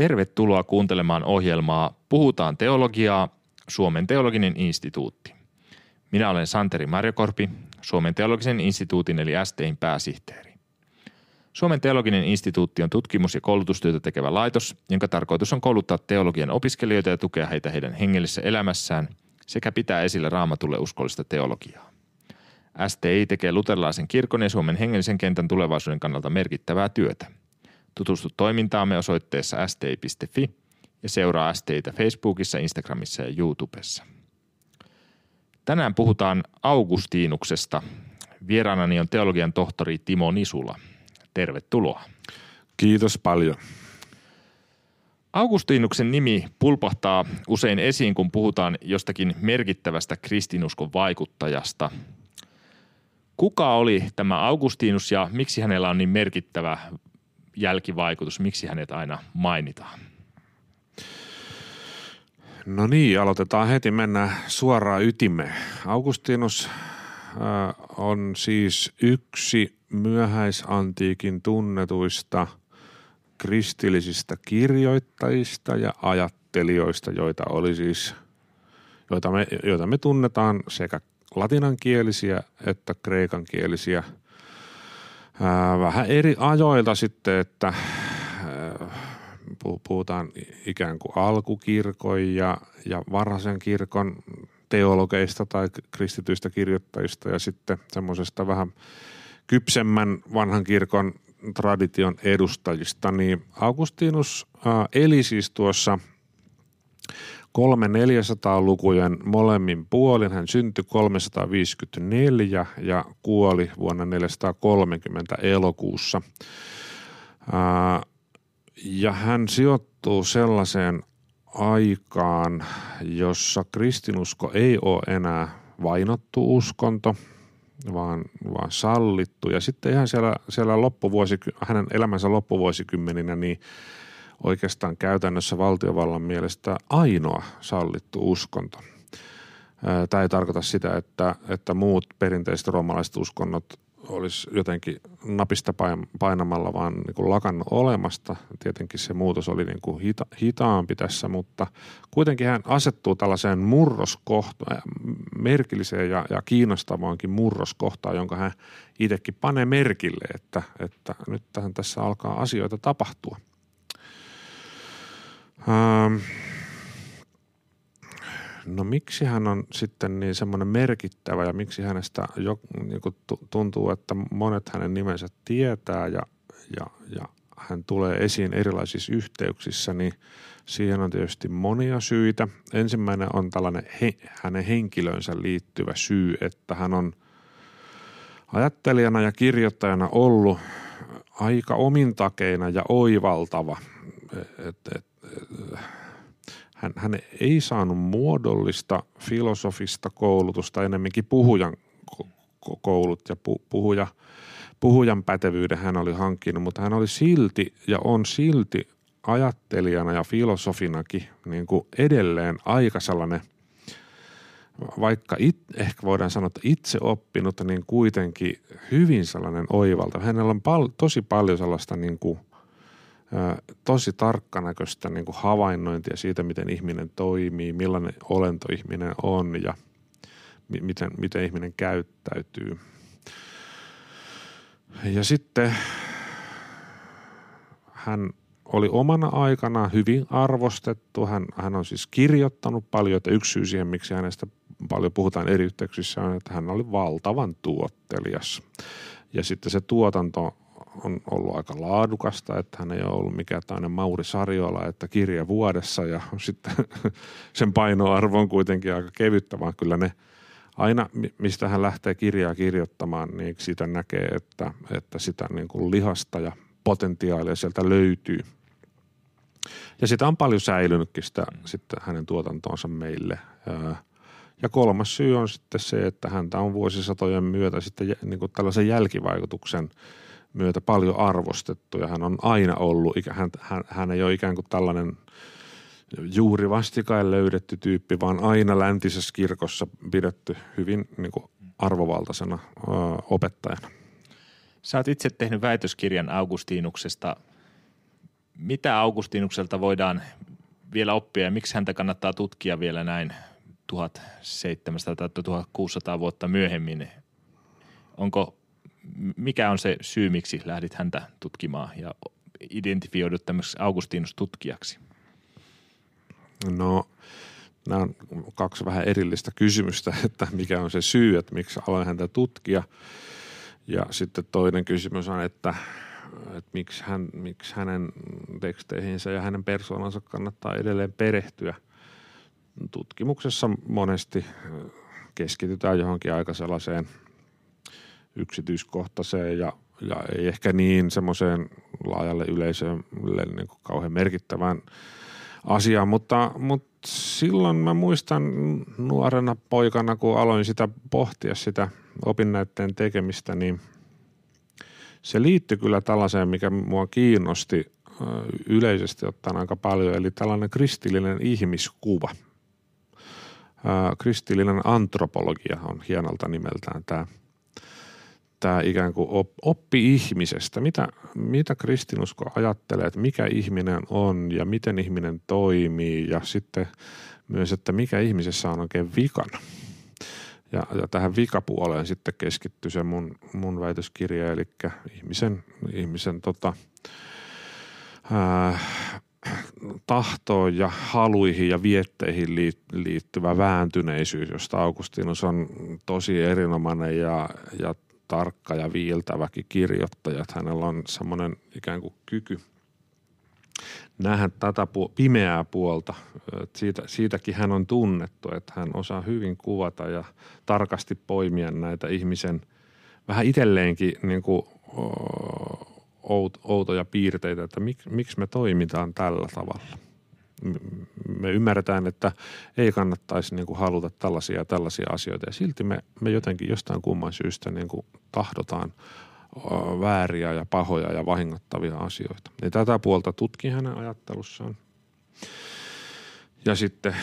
Tervetuloa kuuntelemaan ohjelmaa Puhutaan teologiaa, Suomen teologinen instituutti. Minä olen Santeri Marjokorpi, Suomen teologisen instituutin eli STIn pääsihteeri. Suomen teologinen instituutti on tutkimus- ja koulutustyötä tekevä laitos, jonka tarkoitus on kouluttaa teologian opiskelijoita ja tukea heitä heidän hengellisessä elämässään sekä pitää esillä raamatulle uskollista teologiaa. STI tekee luterilaisen kirkon ja Suomen hengellisen kentän tulevaisuuden kannalta merkittävää työtä – Tutustu toimintaamme osoitteessa sti.fi ja seuraa STitä Facebookissa, Instagramissa ja YouTubessa. Tänään puhutaan Augustiinuksesta. Vieraanani on teologian tohtori Timo Nisula. Tervetuloa. Kiitos paljon. Augustinuksen nimi pulpahtaa usein esiin, kun puhutaan jostakin merkittävästä kristinuskon vaikuttajasta. Kuka oli tämä Augustinus ja miksi hänellä on niin merkittävä jälkivaikutus, miksi hänet aina mainitaan? No niin, aloitetaan heti, mennä suoraan ytimeen. Augustinus on siis yksi myöhäisantiikin tunnetuista kristillisistä kirjoittajista ja ajattelijoista, joita oli siis, joita me, joita me tunnetaan sekä latinankielisiä että kreikankielisiä – vähän eri ajoilta sitten, että puhutaan ikään kuin alkukirkon ja, ja varhaisen kirkon teologeista tai kristityistä kirjoittajista ja sitten semmoisesta vähän kypsemmän vanhan kirkon tradition edustajista, niin Augustinus eli siis tuossa – 300-400-lukujen molemmin puolin. Hän syntyi 354 ja kuoli vuonna 430 elokuussa. Ja hän sijoittuu sellaiseen aikaan, jossa kristinusko ei ole enää vainottu uskonto, vaan, vaan sallittu. Ja sitten ihan siellä, siellä loppuvuosi, hänen elämänsä loppuvuosikymmeninä, niin oikeastaan käytännössä valtiovallan mielestä ainoa sallittu uskonto. Tämä ei tarkoita sitä, että, että muut perinteiset roomalaiset uskonnot olisi jotenkin napista painamalla vaan niin kuin lakannut olemasta. Tietenkin se muutos oli niin kuin hita, hitaampi tässä, mutta kuitenkin hän asettuu tällaiseen murroskohtaan, merkilliseen ja, ja kiinnostavaankin murroskohtaan, jonka hän itsekin panee merkille, että, että nyt tässä alkaa asioita tapahtua – Ähm, no miksi hän on sitten niin semmoinen merkittävä ja miksi hänestä jo, niin tuntuu, että monet hänen nimensä tietää ja, ja, ja hän tulee esiin erilaisissa yhteyksissä, niin siihen on tietysti monia syitä. Ensimmäinen on tällainen he, hänen henkilönsä liittyvä syy, että hän on ajattelijana ja kirjoittajana ollut aika omintakeina ja oivaltava. Et, et, hän, hän ei saanut muodollista filosofista koulutusta, enemmänkin puhujan koulut ja puhuja, puhujan pätevyyden hän oli hankkinut, mutta hän oli silti ja on silti ajattelijana ja filosofinakin niin kuin edelleen aika sellainen, vaikka it, ehkä voidaan sanoa, että itse oppinut, niin kuitenkin hyvin sellainen oivalta. Hänellä on pal- tosi paljon sellaista niin kuin – tosi tarkkanäköistä niin kuin havainnointia siitä, miten ihminen toimii, millainen olento ihminen on ja miten, miten ihminen käyttäytyy. Ja sitten hän oli omana aikana hyvin arvostettu. Hän, hän on siis kirjoittanut paljon, että yksi syy siihen, miksi hänestä paljon puhutaan eri yhteyksissä on, että hän oli valtavan tuottelias. Ja sitten se tuotanto on ollut aika laadukasta, että hän ei ole ollut mikään toinen Mauri Sarjola, että kirja vuodessa ja sitten sen painoarvo on kuitenkin aika kevyttä, vaan kyllä ne aina, mistä hän lähtee kirjaa kirjoittamaan, niin siitä näkee, että, että sitä niin kuin lihasta ja potentiaalia sieltä löytyy. Ja sitä on paljon säilynytkin sitä, sitten hänen tuotantoonsa meille. Ja kolmas syy on sitten se, että häntä on vuosisatojen myötä sitten niin kuin tällaisen jälkivaikutuksen – myötä paljon arvostettu ja hän on aina ollut, hän, hän, hän ei ole ikään kuin tällainen juuri vastikään löydetty tyyppi, vaan aina läntisessä kirkossa pidetty hyvin niin kuin arvovaltaisena ö, opettajana. Sä oot itse tehnyt väitöskirjan Augustiinuksesta. mitä Augustinukselta voidaan vielä oppia ja miksi häntä kannattaa tutkia vielä näin 1700 tai 1600 vuotta myöhemmin? Onko, mikä on se syy, miksi lähdit häntä tutkimaan ja identifioidut tämmöiseksi Augustinus-tutkijaksi? No, nämä on kaksi vähän erillistä kysymystä, että mikä on se syy, että miksi aloin häntä tutkia. Ja sitten toinen kysymys on, että, että miksi, hän, miksi hänen teksteihinsä ja hänen persoonansa kannattaa edelleen perehtyä. Tutkimuksessa monesti keskitytään johonkin aika sellaiseen yksityiskohtaiseen ja, ja ei ehkä niin semmoiseen laajalle yleisölle niin kuin kauhean merkittävään asiaan, mutta, mutta silloin mä muistan nuorena poikana, kun aloin sitä pohtia sitä opinnäytteen tekemistä, niin se liittyi kyllä tällaiseen, mikä mua kiinnosti yleisesti ottaen aika paljon, eli tällainen kristillinen ihmiskuva. Kristillinen antropologia on hienolta nimeltään tämä – tämä ikään kuin oppi ihmisestä. Mitä, mitä kristinusko ajattelee, että mikä ihminen on ja miten ihminen toimii ja sitten myös, että mikä ihmisessä on oikein vikana. Ja, ja tähän vikapuoleen sitten keskittyy se mun, mun väitöskirja, eli ihmisen, ihmisen tota, ää, tahtoon ja haluihin ja vietteihin liittyvä vääntyneisyys, josta Augustinus on tosi erinomainen ja, ja tarkka ja viiltäväkin kirjoittaja. Että hänellä on semmoinen ikään kuin kyky nähdä tätä pu- pimeää puolta. Siitä, siitäkin hän on tunnettu, että hän osaa hyvin kuvata ja tarkasti poimia näitä ihmisen vähän itselleenkin niin kuin, outoja piirteitä, että mik, miksi me toimitaan tällä tavalla – me ymmärretään, että ei kannattaisi niin kuin haluta tällaisia ja tällaisia asioita ja silti me, me jotenkin jostain kumman syystä niin kuin tahdotaan vääriä ja pahoja ja vahingottavia asioita. Ja tätä puolta tutki hänen ajattelussaan. Ja sitten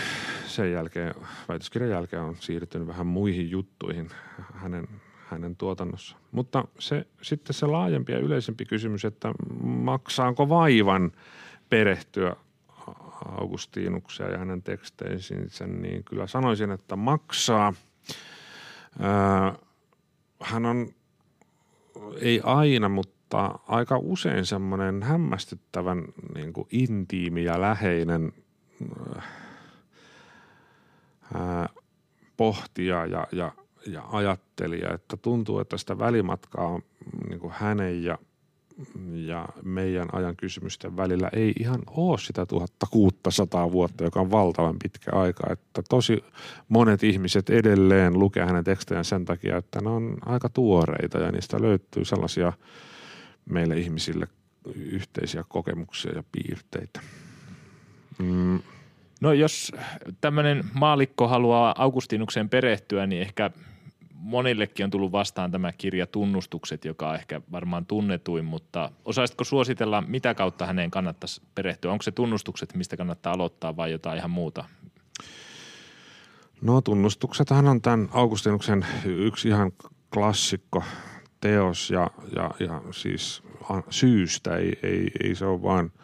sen jälkeen, väitöskirjan jälkeen on siirtynyt vähän muihin juttuihin hänen, hänen tuotannossa. Mutta se, sitten se laajempi ja yleisempi kysymys, että maksaanko vaivan perehtyä Augustinuksia ja hänen teksteisinsä, niin kyllä sanoisin, että maksaa. Hän on, ei aina, mutta aika usein semmoinen hämmästyttävän niin kuin intiimi ja läheinen pohtija ja, ja, ja ajattelija, että tuntuu, että sitä välimatkaa niin kuin hänen ja ja meidän ajan kysymysten välillä ei ihan ole sitä 1600 vuotta, joka on valtavan pitkä aika. Että tosi monet ihmiset edelleen lukee hänen tekstejään sen takia, että ne on aika tuoreita ja niistä löytyy sellaisia meille ihmisille yhteisiä kokemuksia ja piirteitä. Mm. No jos tämmöinen maalikko haluaa Augustinukseen perehtyä, niin ehkä monillekin on tullut vastaan tämä kirja Tunnustukset, joka on ehkä varmaan tunnetuin, mutta osaisitko suositella, mitä kautta häneen kannattaisi perehtyä? Onko se tunnustukset, mistä kannattaa aloittaa vai jotain ihan muuta? No tunnustuksethan on tämän Augustinuksen yksi ihan klassikko teos ja, ja, ja siis syystä, ei, ei, ei se ole vaan –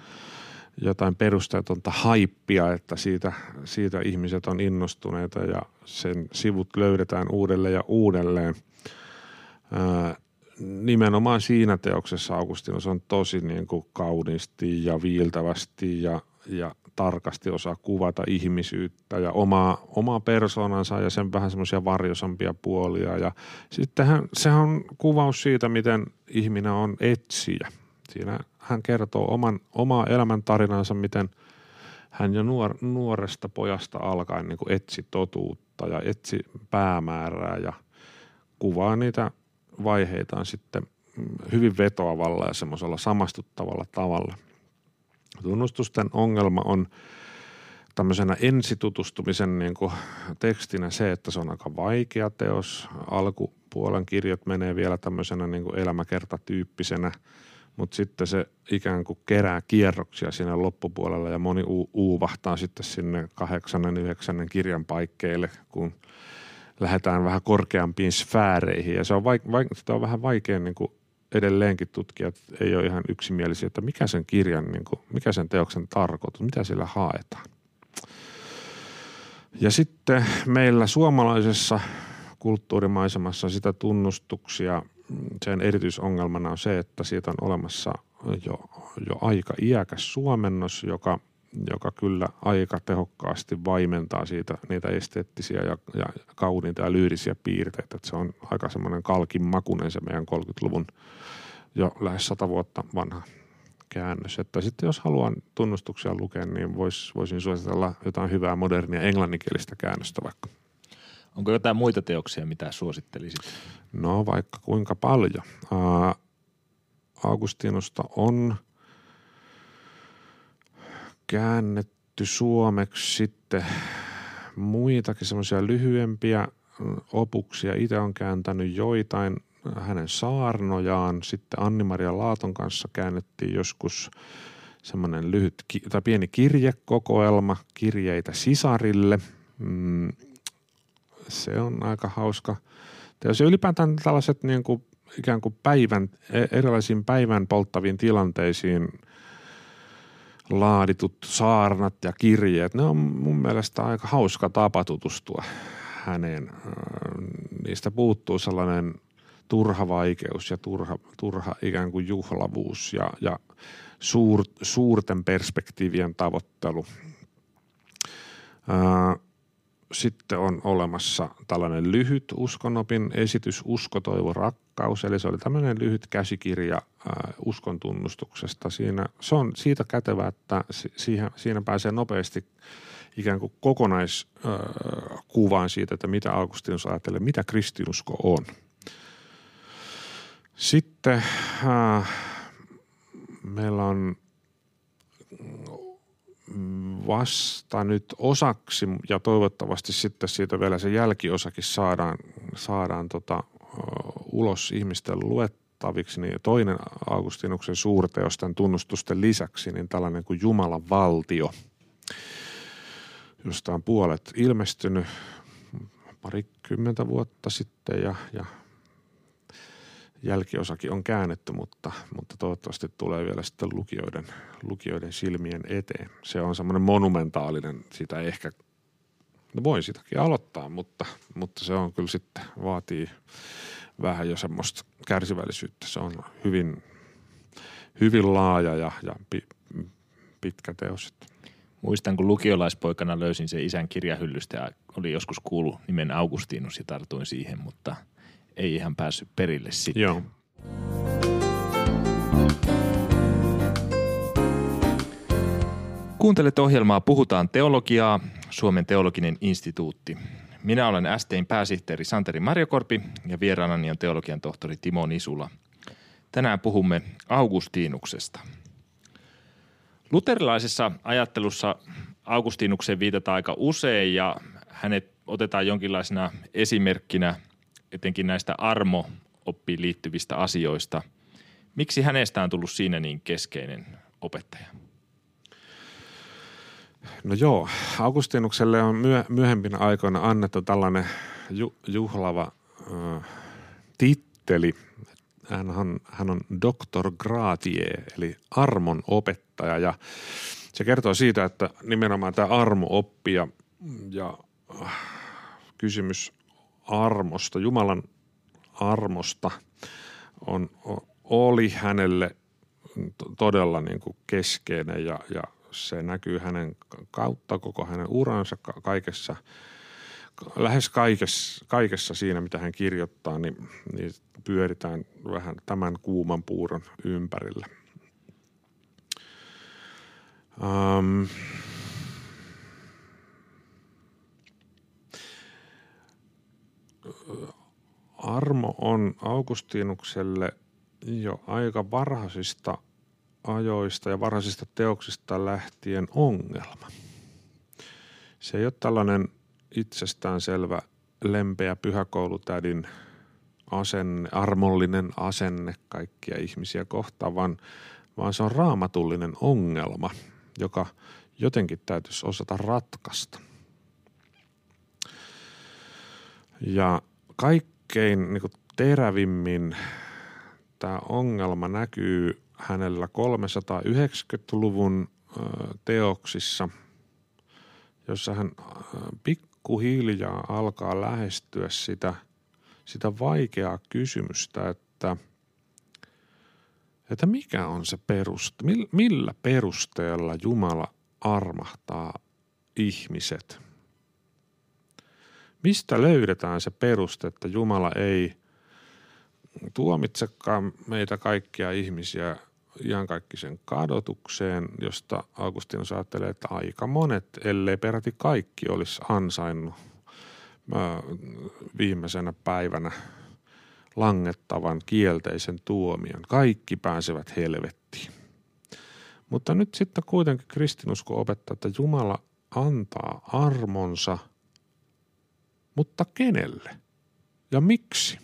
jotain perusteetonta haippia, että siitä, siitä ihmiset on innostuneita ja sen sivut löydetään uudelleen ja uudelleen. Nimenomaan siinä teoksessa Augustinus on tosi niin kuin kauniisti ja viiltävästi ja, ja tarkasti osaa kuvata ihmisyyttä ja omaa, omaa persoonansa ja sen vähän semmoisia varjosampia puolia. Ja sittenhän se on kuvaus siitä, miten ihminen on etsijä. Siinä hän kertoo oman, omaa elämäntarinansa, miten hän jo nuor, nuoresta pojasta alkaen niin etsi totuutta ja etsi päämäärää ja kuvaa niitä vaiheitaan sitten hyvin vetoavalla ja semmoisella samastuttavalla tavalla. Tunnustusten ongelma on tämmöisenä ensitutustumisen niin kuin tekstinä se, että se on aika vaikea teos. Alkupuolen kirjat menee vielä tämmöisenä niin kuin elämäkertatyyppisenä – mutta sitten se ikään kuin kerää kierroksia siinä loppupuolella ja moni u- uuvahtaa sitten sinne kahdeksannen, yhdeksännen kirjan paikkeille, kun lähdetään vähän korkeampiin sfääreihin ja se on, vaik- vaik- sitä on vähän vaikea niin kuin edelleenkin tutkijat ei ole ihan yksimielisiä, että mikä sen kirjan, niin kuin, mikä sen teoksen tarkoitus, mitä sillä haetaan. Ja sitten meillä suomalaisessa kulttuurimaisemassa sitä tunnustuksia, sen erityisongelmana on se, että siitä on olemassa jo, jo aika iäkäs suomennos, joka, joka kyllä aika tehokkaasti vaimentaa siitä niitä esteettisiä ja, ja kauniita ja lyyrisiä piirteitä. Että se on aika semmoinen kalkin makunen se meidän 30-luvun jo lähes sata vuotta vanha käännös. Että sitten jos haluan tunnustuksia lukea, niin vois, voisin suositella jotain hyvää modernia englanninkielistä käännöstä vaikka. Onko jotain muita teoksia, mitä suosittelisit? No vaikka kuinka paljon. Augustinusta on käännetty suomeksi sitten muitakin semmoisia lyhyempiä opuksia. Itse on kääntänyt joitain hänen saarnojaan. Sitten Anni-Maria Laaton kanssa käännettiin joskus semmoinen lyhyt tai pieni kirjekokoelma kirjeitä sisarille. Mm, se on aika hauska. Jos ylipäätään tällaiset niin kuin ikään kuin päivän, e, erilaisiin päivän polttaviin tilanteisiin laaditut saarnat ja kirjeet, ne on mun mielestä aika hauska tapa tutustua häneen. Niistä puuttuu sellainen turha vaikeus ja turha, turha ikään kuin juhlavuus ja, ja suur, suurten perspektiivien tavoittelu. Sitten on olemassa tällainen lyhyt uskonopin esitys Usko, toivo, rakkaus. Eli se oli tämmöinen lyhyt käsikirja ää, uskon tunnustuksesta. Siinä, se on siitä kätevä, että siihen, siinä pääsee nopeasti ikään kuin kokonaiskuvaan siitä, että mitä Augustinus ajattelee, mitä kristinusko on. Sitten ää, meillä on vasta nyt osaksi ja toivottavasti sitten siitä vielä se jälkiosakin saadaan, saadaan tota, ulos ihmisten luettaviksi, niin toinen Augustinuksen suurteosten tunnustusten lisäksi, niin tällainen kuin Jumalan valtio, josta on puolet ilmestynyt parikymmentä vuotta sitten ja, ja jälkiosakin on käännetty, mutta, mutta toivottavasti tulee vielä sitten lukijoiden, lukijoiden silmien eteen. Se on semmoinen monumentaalinen, sitä ehkä, no voi sitäkin aloittaa, mutta, mutta se on kyllä sitten, vaatii vähän jo semmoista kärsivällisyyttä. Se on hyvin, hyvin laaja ja, ja pi, pitkä teos. Muistan, kun lukiolaispoikana löysin sen isän kirjahyllystä ja oli joskus kuullut nimen Augustinus ja tartuin siihen, mutta – ei ihan päässyt perille sitten. Joo. Kuuntelet ohjelmaa Puhutaan teologiaa, Suomen teologinen instituutti. Minä olen STin pääsihteeri Santeri Marjokorpi ja vieraanani on teologian tohtori Timo Nisula. Tänään puhumme Augustiinuksesta. Luterilaisessa ajattelussa Augustiinukseen viitataan aika usein ja hänet otetaan jonkinlaisena esimerkkinä – etenkin näistä armo-oppiin liittyvistä asioista. Miksi hänestä on tullut siinä niin keskeinen opettaja? No joo, Augustinukselle on myö, myöhempinä aikoina annettu tällainen ju, juhlava ö, titteli. Hän on, hän on doktor gratie, eli armon opettaja ja se kertoo siitä, että nimenomaan tämä armo-oppi ja, ja kysymys armosta, Jumalan armosta on, oli hänelle todella niin kuin keskeinen ja, ja se näkyy hänen kautta koko hänen uransa kaikessa, lähes kaikessa, kaikessa siinä, mitä hän kirjoittaa, niin, niin pyöritään vähän tämän kuuman puuron ympärillä. Um, armo on Augustinukselle jo aika varhaisista ajoista ja varhaisista teoksista lähtien ongelma. Se ei ole tällainen itsestäänselvä lempeä pyhäkoulutädin asenne, armollinen asenne kaikkia ihmisiä kohtaan, vaan, vaan se on raamatullinen ongelma, joka jotenkin täytyisi osata ratkaista – ja kaikkein niin kuin terävimmin tämä ongelma näkyy hänellä 390-luvun teoksissa, jossa hän pikkuhiljaa alkaa lähestyä sitä, sitä vaikeaa kysymystä, että, että mikä on se peruste, millä perusteella Jumala armahtaa ihmiset. Mistä löydetään se peruste, että Jumala ei tuomitsekaan meitä kaikkia ihmisiä iankaikkisen kadotukseen, josta Augustinus ajattelee, että aika monet, ellei peräti kaikki, olisi ansainnut viimeisenä päivänä langettavan kielteisen tuomion. Kaikki pääsevät helvettiin. Mutta nyt sitten kuitenkin kristinusko opettaa, että Jumala antaa armonsa, mutta kenelle ja miksi?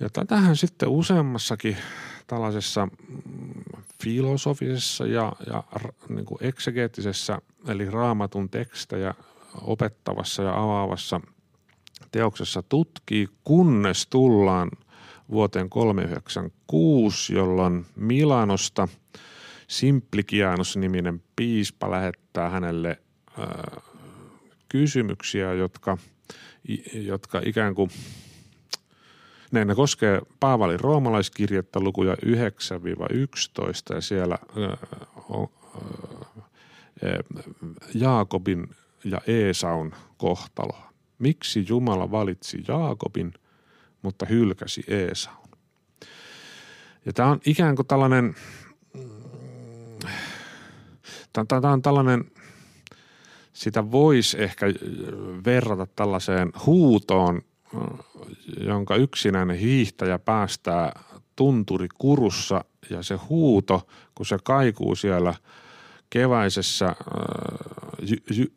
Ja tätähän sitten useammassakin tällaisessa mm, filosofisessa ja, ja niin kuin eksegeettisessä, eli raamatun tekstejä opettavassa ja avaavassa teoksessa tutkii, kunnes tullaan vuoteen 396, jolloin Milanosta Simplikianus-niminen piispa lähettää hänelle äh, kysymyksiä, jotka, jotka ikään kuin – ne, ne koskee Paavalin roomalaiskirjettä lukuja 9-11 ja siellä Jaakobin ja Eesaun kohtalo. Miksi Jumala valitsi Jaakobin, mutta hylkäsi Eesaun? Ja tämä on ikään kuin tällainen, tämä on tällainen, sitä voisi ehkä verrata tällaiseen huutoon jonka yksinäinen hiihtäjä päästää tunturi kurussa ja se huuto, kun se kaikuu siellä keväisessä äh,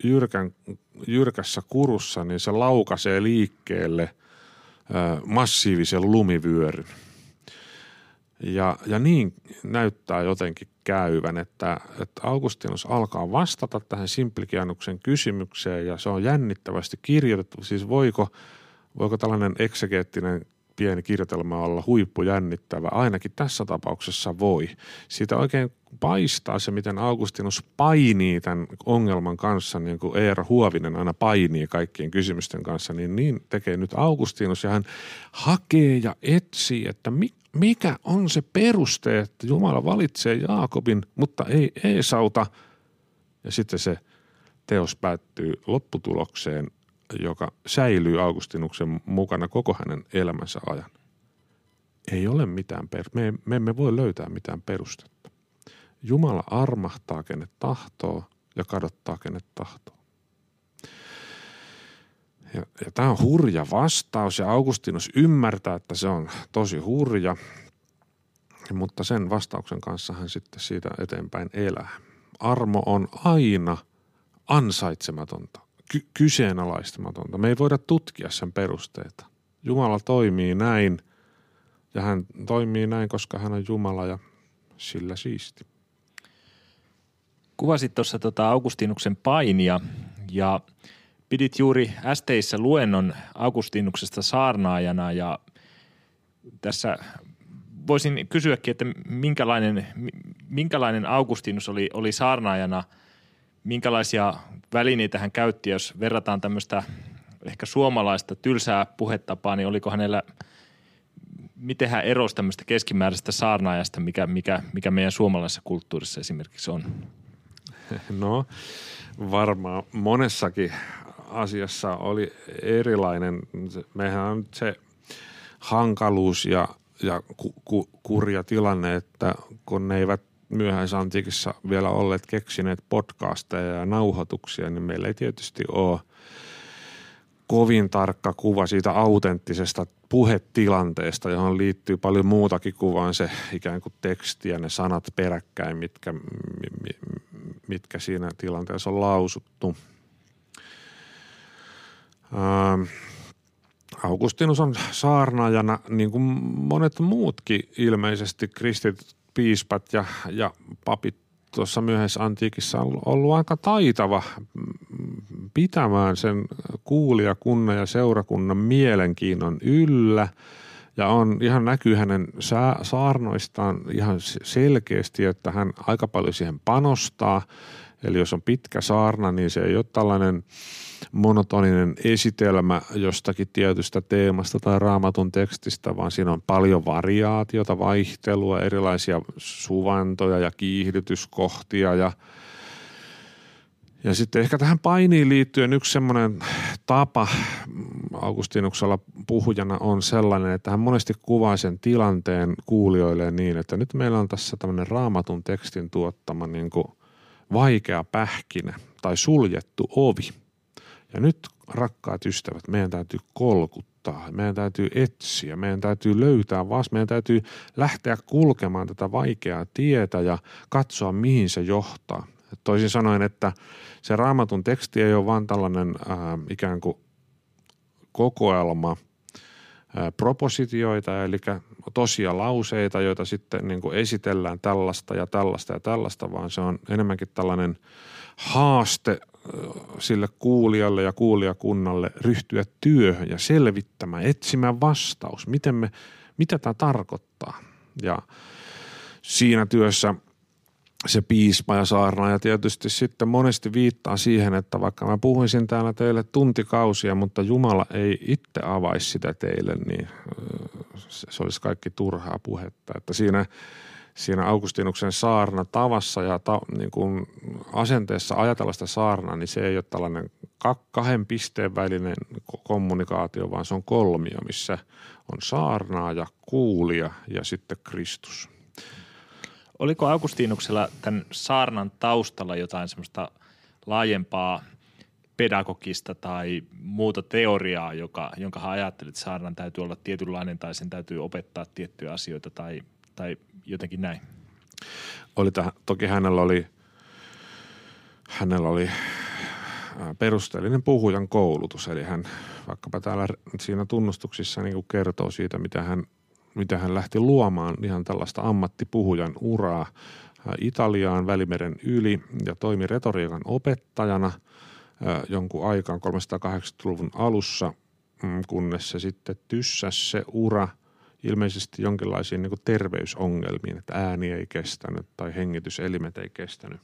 jyrkän, jyrkässä kurussa, niin se laukaisee liikkeelle äh, massiivisen lumivyöryn. Ja, ja niin näyttää jotenkin käyvän, että, että Augustinus alkaa vastata tähän Simplikianuksen kysymykseen ja se on jännittävästi kirjoitettu. Siis voiko – Voiko tällainen eksegeettinen pieni kirjoitelma olla huippujännittävä? Ainakin tässä tapauksessa voi. Siitä oikein paistaa se, miten Augustinus painii tämän ongelman kanssa, niin kuin Eero Huovinen aina painii kaikkien kysymysten kanssa, niin niin tekee nyt Augustinus ja hän hakee ja etsii, että mikä on se peruste, että Jumala valitsee Jaakobin, mutta ei Eesauta. Ja sitten se teos päättyy lopputulokseen, joka säilyy Augustinuksen mukana koko hänen elämänsä ajan. Ei ole mitään, per- me, me emme voi löytää mitään perustetta. Jumala armahtaa kenet tahtoo ja kadottaa kenet tahtoo. Ja, ja tämä on hurja vastaus ja Augustinus ymmärtää, että se on tosi hurja, mutta sen vastauksen kanssa hän sitten siitä eteenpäin elää. Armo on aina ansaitsematonta ky- kyseenalaistamatonta. Me ei voida tutkia sen perusteita. Jumala toimii näin ja hän toimii näin, koska hän on Jumala ja sillä siisti. Kuvasit tuossa tota Augustinuksen painia ja pidit juuri ästeissä luennon Augustinuksesta saarnaajana ja tässä voisin kysyäkin, että minkälainen, minkälainen Augustinus oli, oli saarnaajana – minkälaisia välineitä hän käytti, jos verrataan tämmöistä ehkä suomalaista tylsää puhetapaa, niin oliko hänellä, miten hän erosi tämmöistä keskimääräisestä saarnaajasta, mikä, mikä, mikä meidän suomalaisessa kulttuurissa esimerkiksi on? No varmaan monessakin asiassa oli erilainen. Mehän on se hankaluus ja, ja ku, ku, kurja tilanne, että kun ne eivät myöhäisantiikissa vielä olleet keksineet podcasteja ja nauhoituksia, niin meillä ei tietysti ole kovin tarkka kuva siitä autenttisesta puhetilanteesta, johon liittyy paljon muutakin kuin se ikään kuin teksti ja ne sanat peräkkäin, mitkä, mitkä siinä tilanteessa on lausuttu. Ähm, Augustinus on saarnaajana, niin kuin monet muutkin ilmeisesti kristityt piispat ja, ja papit tuossa myöhäisessä antiikissa on ollut aika taitava pitämään sen kuulijakunnan ja seurakunnan mielenkiinnon yllä Ja on ihan näkyy hänen saarnoistaan ihan selkeästi, että hän aika paljon siihen panostaa. Eli jos on pitkä saarna, niin se ei ole tällainen monotoninen esitelmä jostakin tietystä teemasta tai raamatun tekstistä, vaan siinä on paljon variaatiota, vaihtelua, erilaisia suvantoja ja kiihdytyskohtia ja ja sitten ehkä tähän painiin liittyen yksi semmoinen tapa Augustinuksella puhujana on sellainen, että hän monesti kuvaa sen tilanteen kuulijoille niin, että nyt meillä on tässä tämmöinen raamatun tekstin tuottama niin kuin vaikea pähkinä tai suljettu ovi. Ja nyt rakkaat ystävät, meidän täytyy kolkuttaa, meidän täytyy etsiä, meidän täytyy löytää vasta, meidän täytyy lähteä kulkemaan tätä vaikeaa tietä ja katsoa mihin se johtaa. Toisin sanoen, että se raamatun teksti ei ole vain tällainen äh, ikään kuin kokoelma propositioita, eli tosia lauseita, joita sitten niin kuin esitellään tällaista ja tällaista ja tällaista, vaan se on enemmänkin tällainen haaste sille kuulijalle ja kuulijakunnalle ryhtyä työhön ja selvittämään, etsimään vastaus, miten me, mitä tämä tarkoittaa. Ja siinä työssä – se piispa ja saarnaaja tietysti sitten monesti viittaa siihen, että vaikka mä puhuisin täällä teille tuntikausia, mutta Jumala ei itse avaisi sitä teille, niin se olisi kaikki turhaa puhetta. Että siinä, siinä Augustinuksen saarna tavassa ja ta, niin kuin asenteessa ajatella sitä saarnaa, niin se ei ole tällainen kahden pisteen välinen kommunikaatio, vaan se on kolmio, missä on saarnaa ja kuulija ja sitten Kristus. Oliko Augustinuksella tämän saarnan taustalla jotain semmoista laajempaa pedagogista tai muuta teoriaa, joka, jonka hän ajatteli, että saarnan täytyy olla tietynlainen tai sen täytyy opettaa tiettyjä asioita tai, tai jotenkin näin? Oli täh, toki hänellä oli, hänellä oli perusteellinen puhujan koulutus, eli hän vaikkapa täällä siinä tunnustuksissa niin kertoo siitä, mitä hän miten hän lähti luomaan ihan tällaista ammattipuhujan uraa Italiaan Välimeren yli ja toimi retoriikan opettajana jonkun aikaan 380-luvun alussa, mm, kunnes se sitten tyssäsi se ura ilmeisesti jonkinlaisiin niin terveysongelmiin, että ääni ei kestänyt tai hengityselimet ei kestänyt.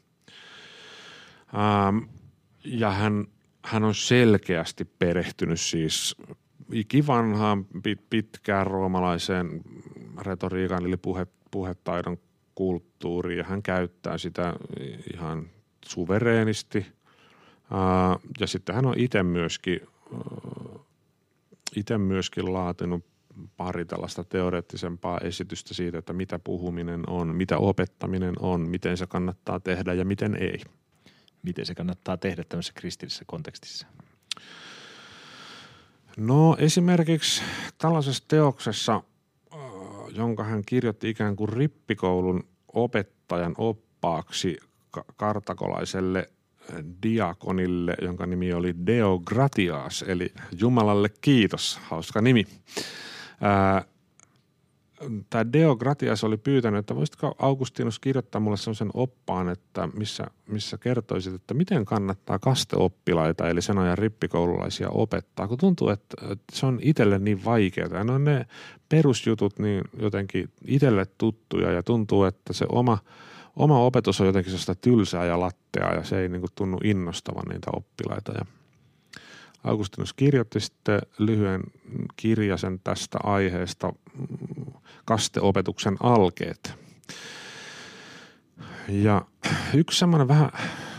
ja hän, hän on selkeästi perehtynyt siis ikivanhaan pitkään roomalaiseen retoriikan eli puhe, puhetaidon kulttuuriin ja hän käyttää sitä ihan suvereenisti. Ja sitten hän on itse myöskin, itse myöskin laatinut pari tällaista teoreettisempaa esitystä siitä, että mitä puhuminen on, mitä opettaminen on, miten se kannattaa tehdä ja miten ei. Miten se kannattaa tehdä tämmöisessä kristillisessä kontekstissa? No esimerkiksi tällaisessa teoksessa, äh, jonka hän kirjoitti ikään kuin rippikoulun opettajan oppaaksi kartakolaiselle äh, diakonille, jonka nimi oli Deo Gratias, eli Jumalalle kiitos, hauska nimi. Ää, äh, tämä Deo Gratias oli pyytänyt, että voisitko Augustinus kirjoittaa mulle sellaisen oppaan, että missä, missä kertoisit, että miten kannattaa kasteoppilaita, eli sen ajan rippikoululaisia opettaa, kun tuntuu, että se on itselle niin vaikeaa. On ne perusjutut niin jotenkin itselle tuttuja ja tuntuu, että se oma, oma opetus on jotenkin sellaista tylsää ja lattea ja se ei niin tunnu innostavan niitä oppilaita. Ja Augustinus kirjoitti sitten lyhyen kirjasen tästä aiheesta kasteopetuksen alkeet. Ja yksi semmoinen vähän,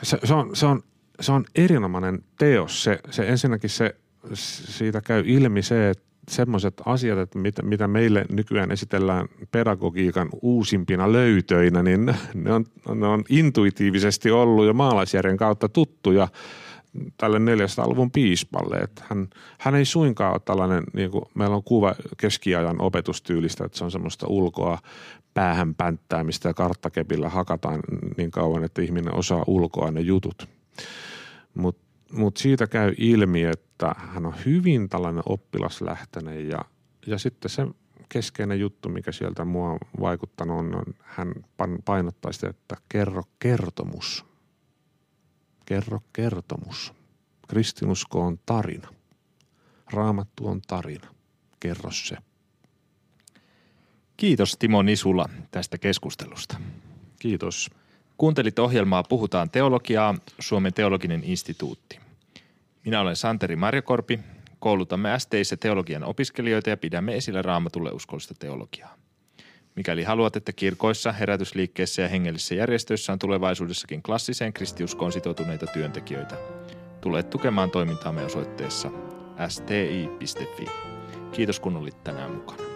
se, se, on, se, on, se on erinomainen teos. Se, se ensinnäkin se, siitä käy ilmi se, että semmoiset asiat, että mitä, mitä meille nykyään esitellään pedagogiikan uusimpina löytöinä, niin ne on, ne on intuitiivisesti ollut jo maalaisjärjen kautta tuttuja – tälle 400-luvun piispalle. Että hän, hän ei suinkaan ole tällainen, niin kuin meillä on kuva keskiajan opetustyylistä, että se on semmoista ulkoa päähän pänttäämistä ja karttakepillä hakataan niin kauan, että ihminen osaa ulkoa ne jutut. Mutta mut siitä käy ilmi, että hän on hyvin tällainen oppilaslähtöinen ja, ja sitten se keskeinen juttu, mikä sieltä mua on vaikuttanut, on, on hän painottaa sitä, että kerro kertomus – Kerro kertomus. Kristinusko on tarina. Raamattu on tarina. Kerro se. Kiitos Timo Nisula tästä keskustelusta. Kiitos. Kuuntelit ohjelmaa Puhutaan teologiaa, Suomen teologinen instituutti. Minä olen Santeri Marjokorpi. Koulutamme STissä teologian opiskelijoita ja pidämme esillä raamatulle uskollista teologiaa. Mikäli haluat, että kirkoissa, herätysliikkeissä ja hengellisissä järjestöissä on tulevaisuudessakin klassiseen kristiuskoon sitoutuneita työntekijöitä, tule tukemaan toimintaamme osoitteessa sti.fi. Kiitos kun olit tänään mukana.